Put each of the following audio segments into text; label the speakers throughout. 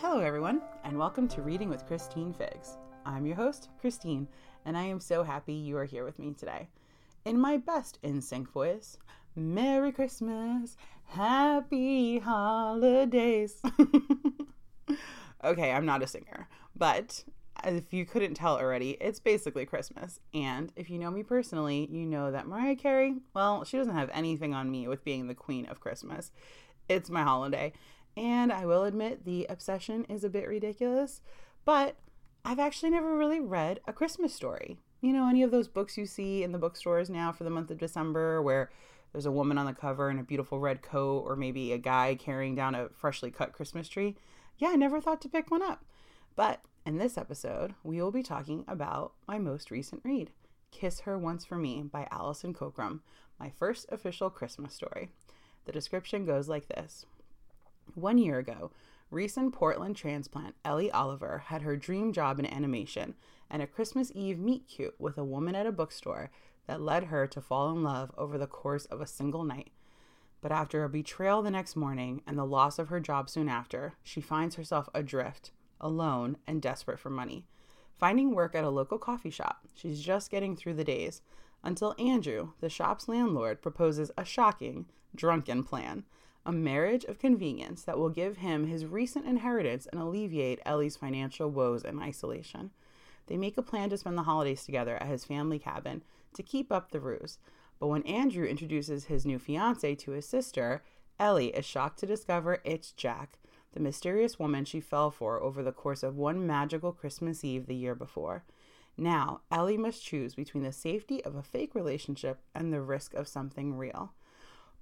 Speaker 1: Hello, everyone, and welcome to Reading with Christine Figs. I'm your host, Christine, and I am so happy you are here with me today. In my best NSYNC voice, Merry Christmas, Happy Holidays. okay, I'm not a singer, but if you couldn't tell already, it's basically Christmas. And if you know me personally, you know that Mariah Carey, well, she doesn't have anything on me with being the queen of Christmas. It's my holiday. And I will admit the obsession is a bit ridiculous, but I've actually never really read a Christmas story. You know, any of those books you see in the bookstores now for the month of December where there's a woman on the cover in a beautiful red coat, or maybe a guy carrying down a freshly cut Christmas tree. Yeah, I never thought to pick one up. But in this episode, we will be talking about my most recent read, Kiss Her Once for Me by Alison Cochrum, my first official Christmas story. The description goes like this one year ago, recent Portland transplant Ellie Oliver had her dream job in animation and a Christmas Eve meet cute with a woman at a bookstore that led her to fall in love over the course of a single night. But after a betrayal the next morning and the loss of her job soon after, she finds herself adrift, alone, and desperate for money. Finding work at a local coffee shop, she's just getting through the days until Andrew, the shop's landlord, proposes a shocking, drunken plan a marriage of convenience that will give him his recent inheritance and alleviate Ellie's financial woes and isolation. They make a plan to spend the holidays together at his family cabin to keep up the ruse. But when Andrew introduces his new fiance to his sister, Ellie is shocked to discover it's Jack, the mysterious woman she fell for over the course of one magical Christmas Eve the year before. Now, Ellie must choose between the safety of a fake relationship and the risk of something real.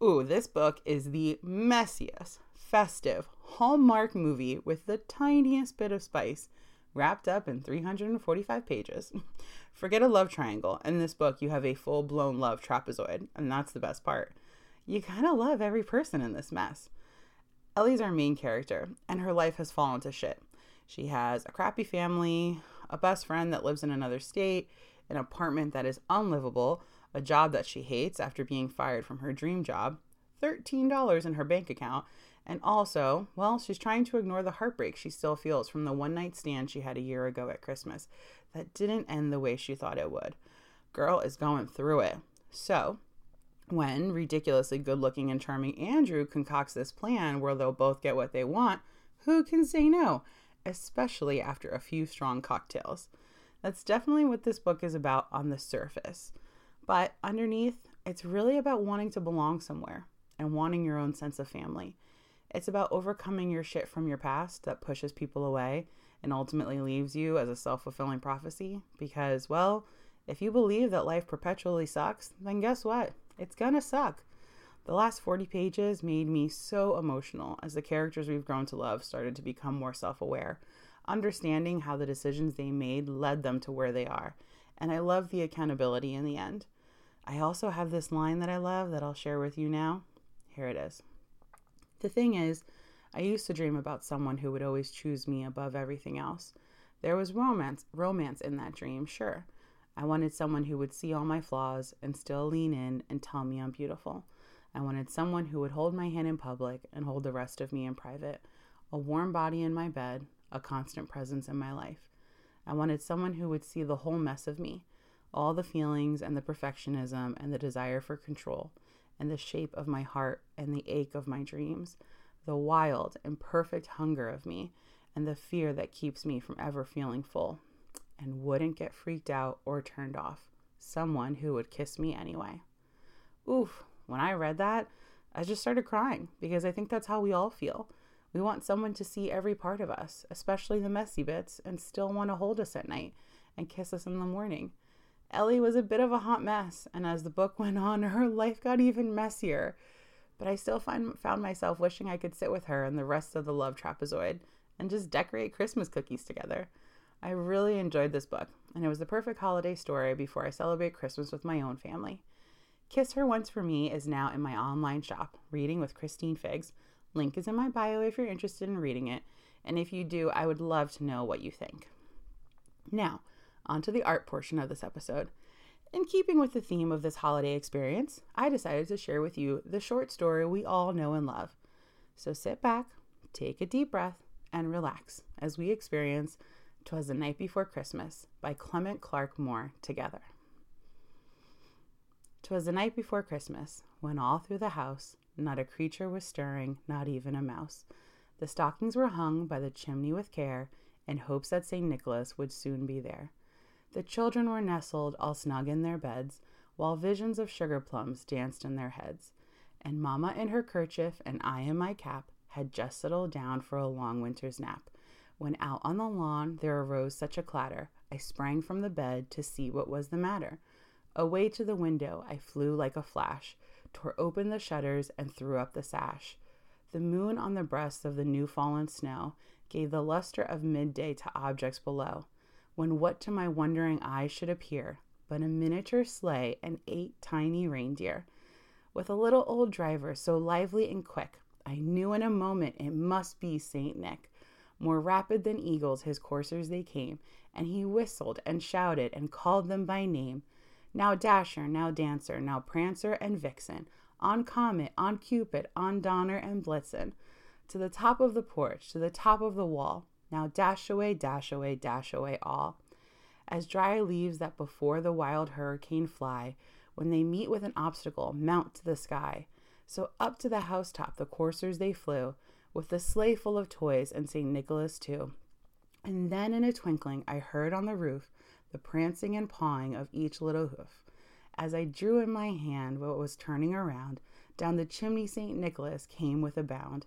Speaker 1: Ooh, this book is the messiest, festive, Hallmark movie with the tiniest bit of spice wrapped up in 345 pages. Forget a love triangle. In this book, you have a full blown love trapezoid, and that's the best part. You kind of love every person in this mess. Ellie's our main character, and her life has fallen to shit. She has a crappy family, a best friend that lives in another state, an apartment that is unlivable, a job that she hates after being fired from her dream job, $13 in her bank account, and also, well, she's trying to ignore the heartbreak she still feels from the one night stand she had a year ago at Christmas that didn't end the way she thought it would. Girl is going through it. So, when ridiculously good looking and charming Andrew concocts this plan where they'll both get what they want, who can say no? Especially after a few strong cocktails. That's definitely what this book is about on the surface. But underneath, it's really about wanting to belong somewhere and wanting your own sense of family. It's about overcoming your shit from your past that pushes people away and ultimately leaves you as a self fulfilling prophecy. Because, well, if you believe that life perpetually sucks, then guess what? It's gonna suck. The last 40 pages made me so emotional as the characters we've grown to love started to become more self aware, understanding how the decisions they made led them to where they are. And I love the accountability in the end. I also have this line that I love that I'll share with you now. Here it is. The thing is, I used to dream about someone who would always choose me above everything else. There was romance, romance in that dream, sure. I wanted someone who would see all my flaws and still lean in and tell me I'm beautiful. I wanted someone who would hold my hand in public and hold the rest of me in private. A warm body in my bed, a constant presence in my life. I wanted someone who would see the whole mess of me all the feelings and the perfectionism and the desire for control, and the shape of my heart and the ache of my dreams, the wild and perfect hunger of me, and the fear that keeps me from ever feeling full, and wouldn't get freaked out or turned off. Someone who would kiss me anyway. Oof, when I read that, I just started crying because I think that's how we all feel. We want someone to see every part of us, especially the messy bits, and still want to hold us at night and kiss us in the morning. Ellie was a bit of a hot mess, and as the book went on, her life got even messier. But I still find, found myself wishing I could sit with her and the rest of the love trapezoid and just decorate Christmas cookies together. I really enjoyed this book, and it was the perfect holiday story before I celebrate Christmas with my own family. Kiss Her Once for Me is now in my online shop, Reading with Christine Figs. Link is in my bio if you're interested in reading it, and if you do, I would love to know what you think. Now, onto the art portion of this episode. In keeping with the theme of this holiday experience, I decided to share with you the short story we all know and love. So sit back, take a deep breath, and relax as we experience Twas the Night Before Christmas by Clement Clarke Moore together. Twas the night before Christmas, when all through the house not a creature was stirring, not even a mouse. The stockings were hung by the chimney with care, in hopes that St. Nicholas would soon be there. The children were nestled all snug in their beds, while visions of sugar plums danced in their heads. And Mamma in her kerchief and I in my cap had just settled down for a long winter's nap. When out on the lawn there arose such a clatter, I sprang from the bed to see what was the matter. Away to the window I flew like a flash, tore open the shutters, and threw up the sash. The moon on the breast of the new fallen snow gave the luster of midday to objects below, when what to my wondering eyes should appear but a miniature sleigh and eight tiny reindeer. With a little old driver so lively and quick, I knew in a moment it must be Saint Nick. More rapid than eagles his coursers they came, and he whistled and shouted and called them by name. Now Dasher, now Dancer, now Prancer and Vixen, on Comet, on Cupid, on Donner and Blitzen, to the top of the porch, to the top of the wall. Now dash away, dash away, dash away all. As dry leaves that before the wild hurricane fly, when they meet with an obstacle, mount to the sky. So up to the housetop the coursers they flew, with the sleigh full of toys and St. Nicholas too. And then in a twinkling I heard on the roof the prancing and pawing of each little hoof. As I drew in my hand what was turning around, down the chimney St. Nicholas came with a bound.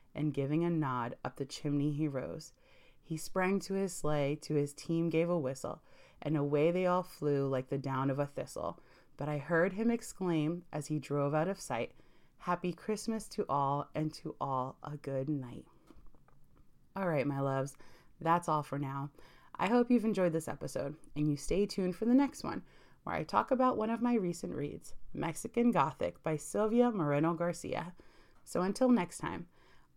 Speaker 1: and giving a nod, up the chimney he rose. He sprang to his sleigh, to his team gave a whistle, and away they all flew like the down of a thistle. But I heard him exclaim, as he drove out of sight, Happy Christmas to all, and to all a good night. All right, my loves, that's all for now. I hope you've enjoyed this episode and you stay tuned for the next one, where I talk about one of my recent reads, Mexican Gothic by Silvia Moreno Garcia. So until next time,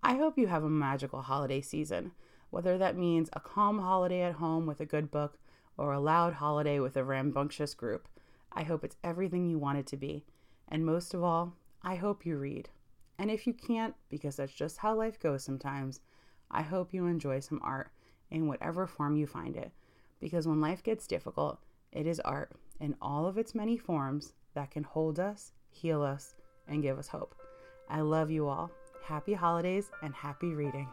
Speaker 1: I hope you have a magical holiday season, whether that means a calm holiday at home with a good book or a loud holiday with a rambunctious group. I hope it's everything you want it to be. And most of all, I hope you read. And if you can't, because that's just how life goes sometimes, I hope you enjoy some art in whatever form you find it, because when life gets difficult, it is art in all of its many forms that can hold us, heal us, and give us hope. I love you all. Happy holidays and happy reading.